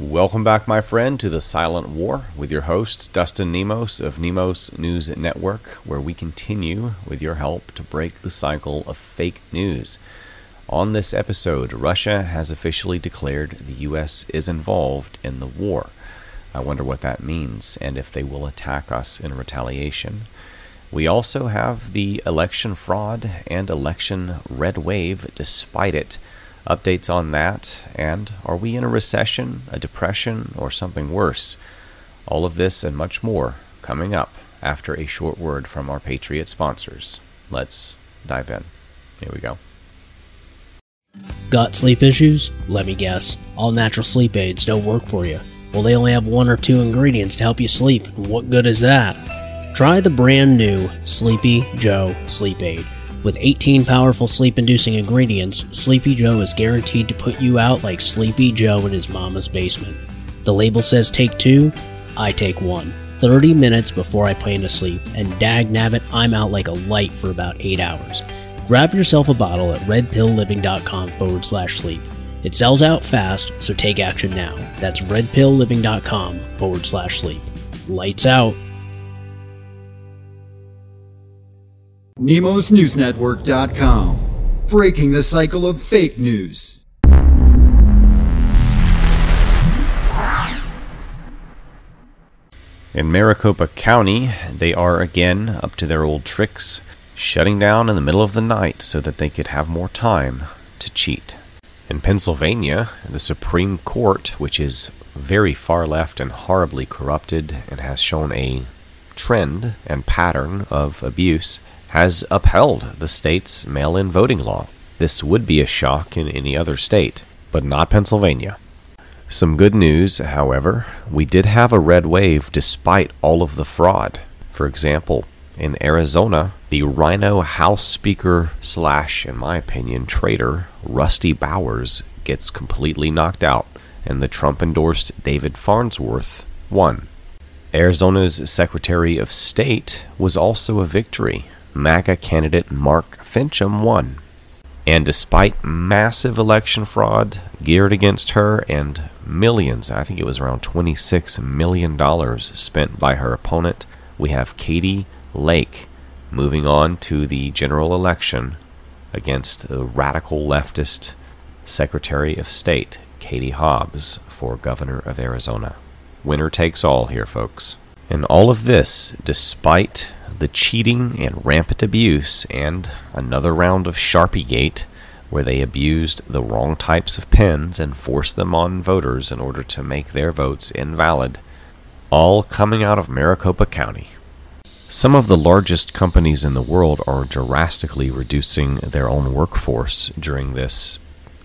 Welcome back, my friend, to the Silent War with your host, Dustin Nemos of Nemos News Network, where we continue, with your help, to break the cycle of fake news. On this episode, Russia has officially declared the U.S. is involved in the war. I wonder what that means and if they will attack us in retaliation. We also have the election fraud and election red wave despite it updates on that, and are we in a recession, a depression, or something worse? All of this and much more coming up after a short word from our Patriot sponsors. Let's dive in. Here we go. Got sleep issues? Let me guess. All natural sleep aids don't work for you. Well, they only have one or two ingredients to help you sleep. What good is that? Try the brand new Sleepy Joe Sleep Aid. With 18 powerful sleep inducing ingredients, Sleepy Joe is guaranteed to put you out like Sleepy Joe in his mama's basement. The label says take two, I take one. 30 minutes before I plan to sleep, and dag nabbit, I'm out like a light for about 8 hours. Grab yourself a bottle at redpillliving.com forward slash sleep. It sells out fast, so take action now. That's redpillliving.com forward slash sleep. Lights out. NemosNewsNetwork.com. Breaking the cycle of fake news. In Maricopa County, they are again up to their old tricks, shutting down in the middle of the night so that they could have more time to cheat. In Pennsylvania, the Supreme Court, which is very far left and horribly corrupted and has shown a trend and pattern of abuse, has upheld the state's mail in voting law. This would be a shock in any other state, but not Pennsylvania. Some good news, however, we did have a red wave despite all of the fraud. For example, in Arizona, the RINO House Speaker slash, in my opinion, traitor, Rusty Bowers, gets completely knocked out, and the Trump endorsed David Farnsworth won. Arizona's Secretary of State was also a victory, MAGA candidate Mark Finchem won. And despite massive election fraud geared against her and millions, I think it was around $26 million spent by her opponent, we have Kari Lake moving on to the general election against the radical leftist Secretary of State, Katie Hobbs, for governor of Arizona. Winner takes all here, folks. And all of this, despite the cheating and rampant abuse, and another round of Sharpie Gate, where they abused the wrong types of pens and forced them on voters in order to make their votes invalid, all coming out of Maricopa County. Some of the largest companies in the world are drastically reducing their own workforce during this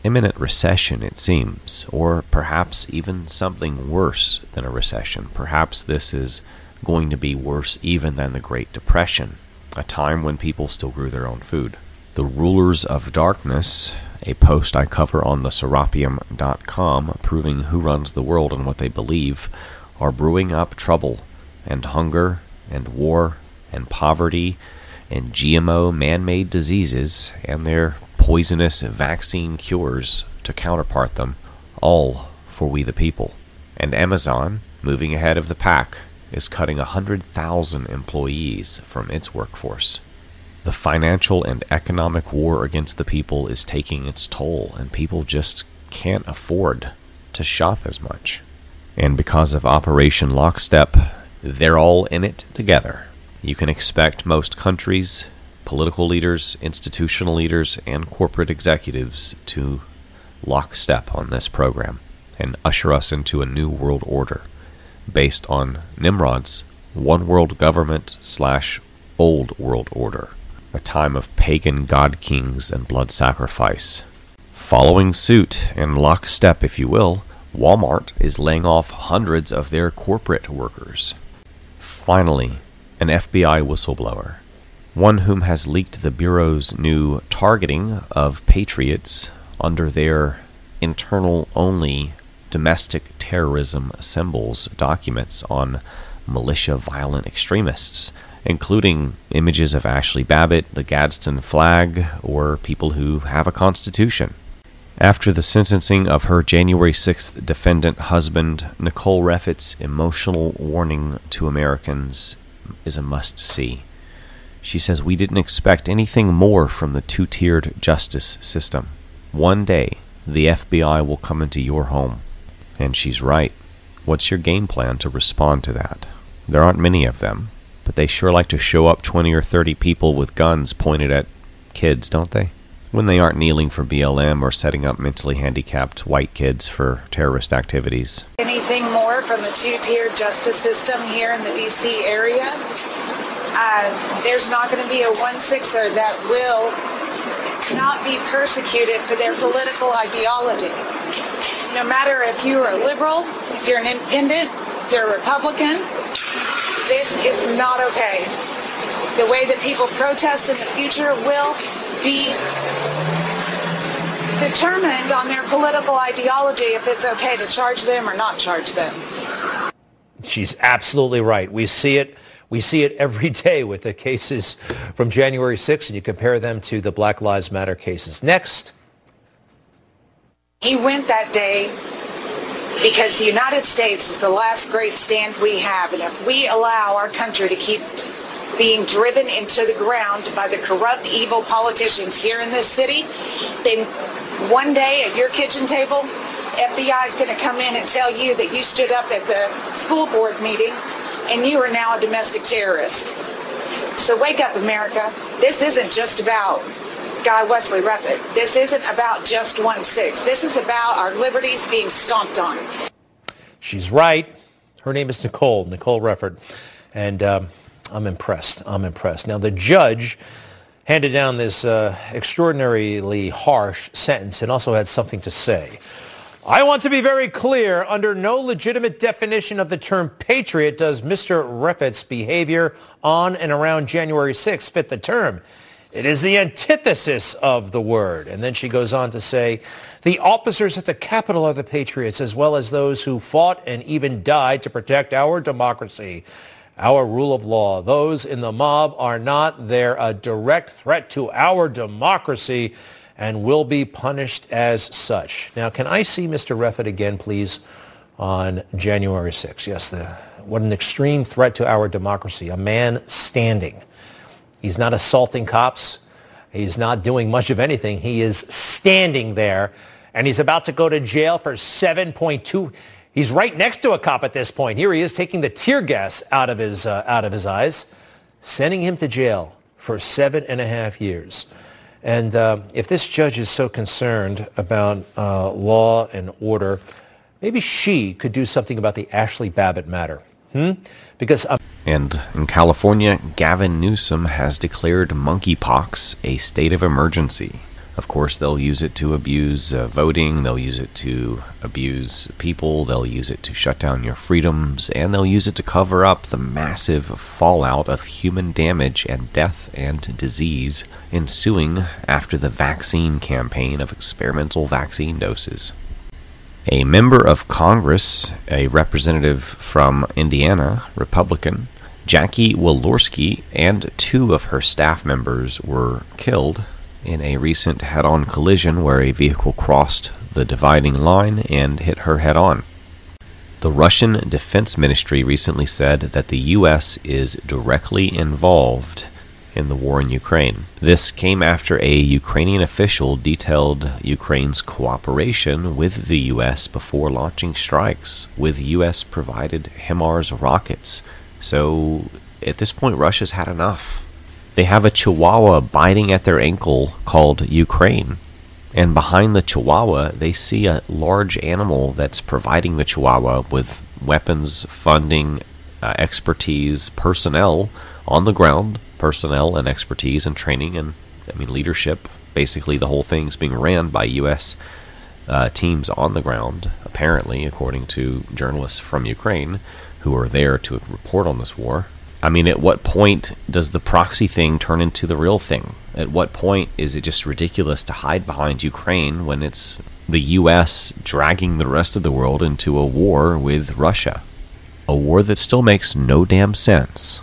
imminent recession, it seems, or perhaps even something worse than a recession. Perhaps this is going to be worse even than the Great Depression, a time when people still grew their own food. The Rulers of Darkness, a post I cover on the Serapium.com proving who runs the world and what they believe, are brewing up trouble and hunger and war and poverty and GMO man made diseases and their poisonous vaccine cures to counterpart them, all for we the people. And Amazon, moving ahead of the pack, is cutting 100,000 employees from its workforce. The financial and economic war against the people is taking its toll, and people just can't afford to shop as much. And because of Operation Lockstep, they're all in it together. You can expect most countries, political leaders, institutional leaders, and corporate executives to lockstep on this program and usher us into a new world order based on Nimrod's one world government slash old world order, a time of pagan god kings and blood sacrifice. Following suit in lockstep, if you will, Walmart is laying off hundreds of their corporate workers. Finally, an FBI whistleblower, one whom has leaked the Bureau's new targeting of patriots under their internal only domestic terrorism symbols documents on militia violent extremists, including images of Ashley Babbitt, the Gadsden flag, or people who have a constitution. After the sentencing of her January 6th defendant husband, Nicole Reffitt's emotional warning to Americans is a must see. She says, We didn't expect anything more from the two tiered justice system. One day, the FBI will come into your home. And she's right. What's your game plan to respond to that? There aren't many of them, but they sure like to show up 20 or 30 people with guns pointed at kids, don't they? when they aren't kneeling for BLM or setting up mentally handicapped white kids for terrorist activities. Anything more from the two-tiered justice system here in the D.C. area? Uh, there's not going to be a one-sixer that will not be persecuted for their political ideology. No matter if you're a liberal, if you're an independent, if you're a Republican, this is not okay. The way that people protest in the future will be determined on their political ideology if it's okay to charge them or not charge them. She's absolutely right. We see it. We see it every day with the cases from January 6th, and you compare them to the Black Lives Matter cases. Next. He went that day because the United States is the last great stand we have, and if we allow our country to keep being driven into the ground by the corrupt, evil politicians here in this city, then one day at your kitchen table, FBI is going to come in and tell you that you stood up at the school board meeting and you are now a domestic terrorist. So wake up, America. This isn't just about Guy Wesley Reffitt. This isn't about just 1-6. This is about our liberties being stomped on. She's right. Her name is Nicole, Nicole Reffitt. And um, I'm impressed. I'm impressed. Now, the judge handed down this uh, extraordinarily harsh sentence and also had something to say. I want to be very clear. Under no legitimate definition of the term patriot does Mr. Reffitt's behavior on and around January 6th fit the term. It is the antithesis of the word. And then she goes on to say, the officers at the Capitol are the patriots, as well as those who fought and even died to protect our democracy our rule of law. Those in the mob are not. They're a direct threat to our democracy and will be punished as such. Now, can I see Mr. Reffitt again, please, on January 6th? Yes, the, what an extreme threat to our democracy. A man standing. He's not assaulting cops. He's not doing much of anything. He is standing there, and he's about to go to jail for 7.2 He's right next to a cop at this point. Here he is taking the tear gas out of his, uh, out of his eyes, sending him to jail for seven and a half years. And uh, if this judge is so concerned about uh, law and order, maybe she could do something about the Ashley Babbitt matter. Hmm? Because. And in California, Gavin Newsom has declared monkeypox a state of emergency. Of course, they'll use it to abuse uh, voting, they'll use it to abuse people, they'll use it to shut down your freedoms, and they'll use it to cover up the massive fallout of human damage and death and disease ensuing after the vaccine campaign of experimental vaccine doses. A member of Congress, a representative from Indiana, Republican, Jackie Walorski, and two of her staff members were killed in a recent head on collision where a vehicle crossed the dividing line and hit her head on. The Russian Defense Ministry recently said that the U.S. is directly involved in the war in Ukraine. This came after a Ukrainian official detailed Ukraine's cooperation with the U.S. before launching strikes with U.S. provided HIMARS rockets. So at this point, Russia's had enough. They have a chihuahua biting at their ankle called Ukraine. And behind the chihuahua, they see a large animal that's providing the chihuahua with weapons, funding, uh, expertise, personnel on the ground, personnel and expertise and training and I mean leadership. Basically, the whole thing's being ran by U.S. Uh, teams on the ground, apparently, according to journalists from Ukraine who are there to report on this war. I mean, at what point does the proxy thing turn into the real thing? At what point is it just ridiculous to hide behind Ukraine when it's the U.S. dragging the rest of the world into a war with Russia? A war that still makes no damn sense,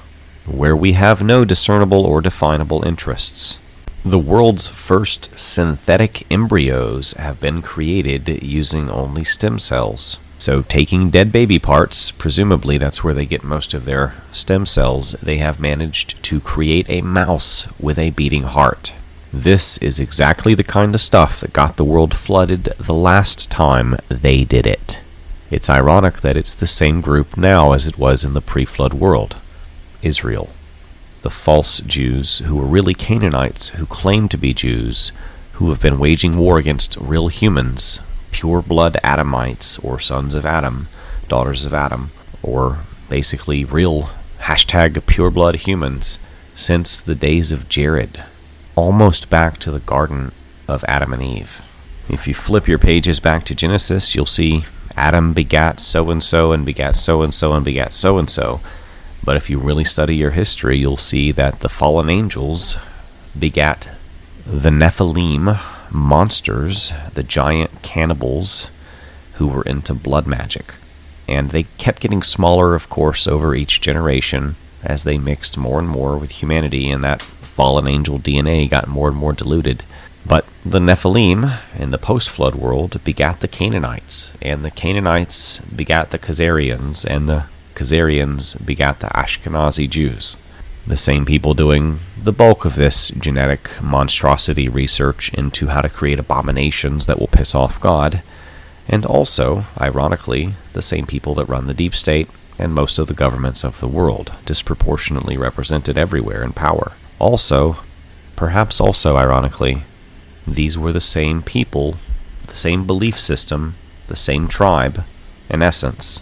where we have no discernible or definable interests. The world's first synthetic embryos have been created using only stem cells. So, taking dead baby parts, presumably that's where they get most of their stem cells, they have managed to create a mouse with a beating heart. This is exactly the kind of stuff that got the world flooded the last time they did it. It's ironic that it's the same group now as it was in the pre flood world Israel. The false Jews, who were really Canaanites, who claimed to be Jews, who have been waging war against real humans, pure blood Adamites, or sons of Adam, daughters of Adam, or basically real hashtag pure blood humans since the days of Jared, almost back to the Garden of Adam and Eve. If you flip your pages back to Genesis, you'll see Adam begat so and so and begat so and so and begat so and so. But if you really study your history, you'll see that the fallen angels begat the Nephilim, monsters, the giant cannibals who were into blood magic. And they kept getting smaller, of course, over each generation as they mixed more and more with humanity, and that fallen angel DNA got more and more diluted. But the Nephilim in the post flood world begat the Canaanites, and the Canaanites begat the Khazarians, and the Khazarians begat the Ashkenazi Jews the same people doing the bulk of this genetic monstrosity research into how to create abominations that will piss off God, and also, ironically, the same people that run the deep state and most of the governments of the world, disproportionately represented everywhere in power. Also, perhaps also ironically, these were the same people, the same belief system, the same tribe, in essence,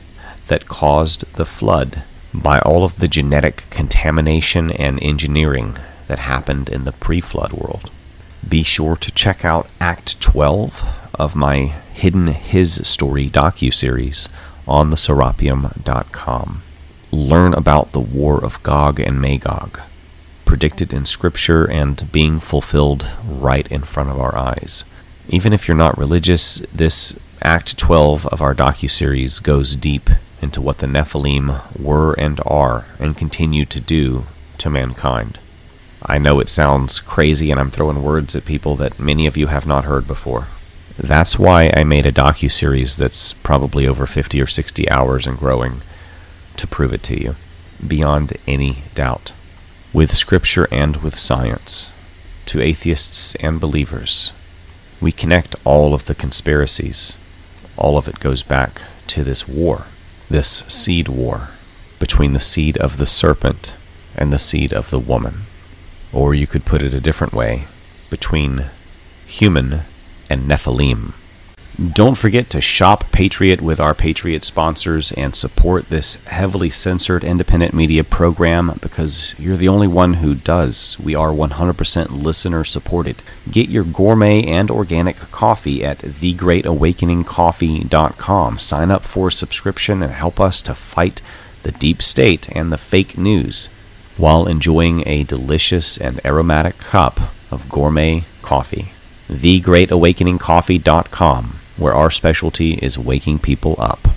that caused the flood by all of the genetic contamination and engineering that happened in the pre flood world. Be sure to check out Act 12 of my Hidden His Story docu-series on theserapium.com. Learn about the war of Gog and Magog, predicted in Scripture and being fulfilled right in front of our eyes. Even if you're not religious, this Act 12 of our docu-series goes deep into what the Nephilim were and are and continue to do to mankind. I know it sounds crazy and I'm throwing words at people that many of you have not heard before. That's why I made a docu-series that's probably over 50 or 60 hours and growing to prove it to you beyond any doubt with scripture and with science to atheists and believers. We connect all of the conspiracies. All of it goes back to this war this seed war between the seed of the serpent and the seed of the woman. Or you could put it a different way between human and Nephilim. Don't forget to shop Patriot with our Patriot sponsors and support this heavily censored independent media program because you're the only one who does. We are 100% listener supported. Get your gourmet and organic coffee at thegreatawakeningcoffee.com. Sign up for a subscription and help us to fight the deep state and the fake news while enjoying a delicious and aromatic cup of gourmet coffee. thegreatawakeningcoffee.com where our specialty is waking people up.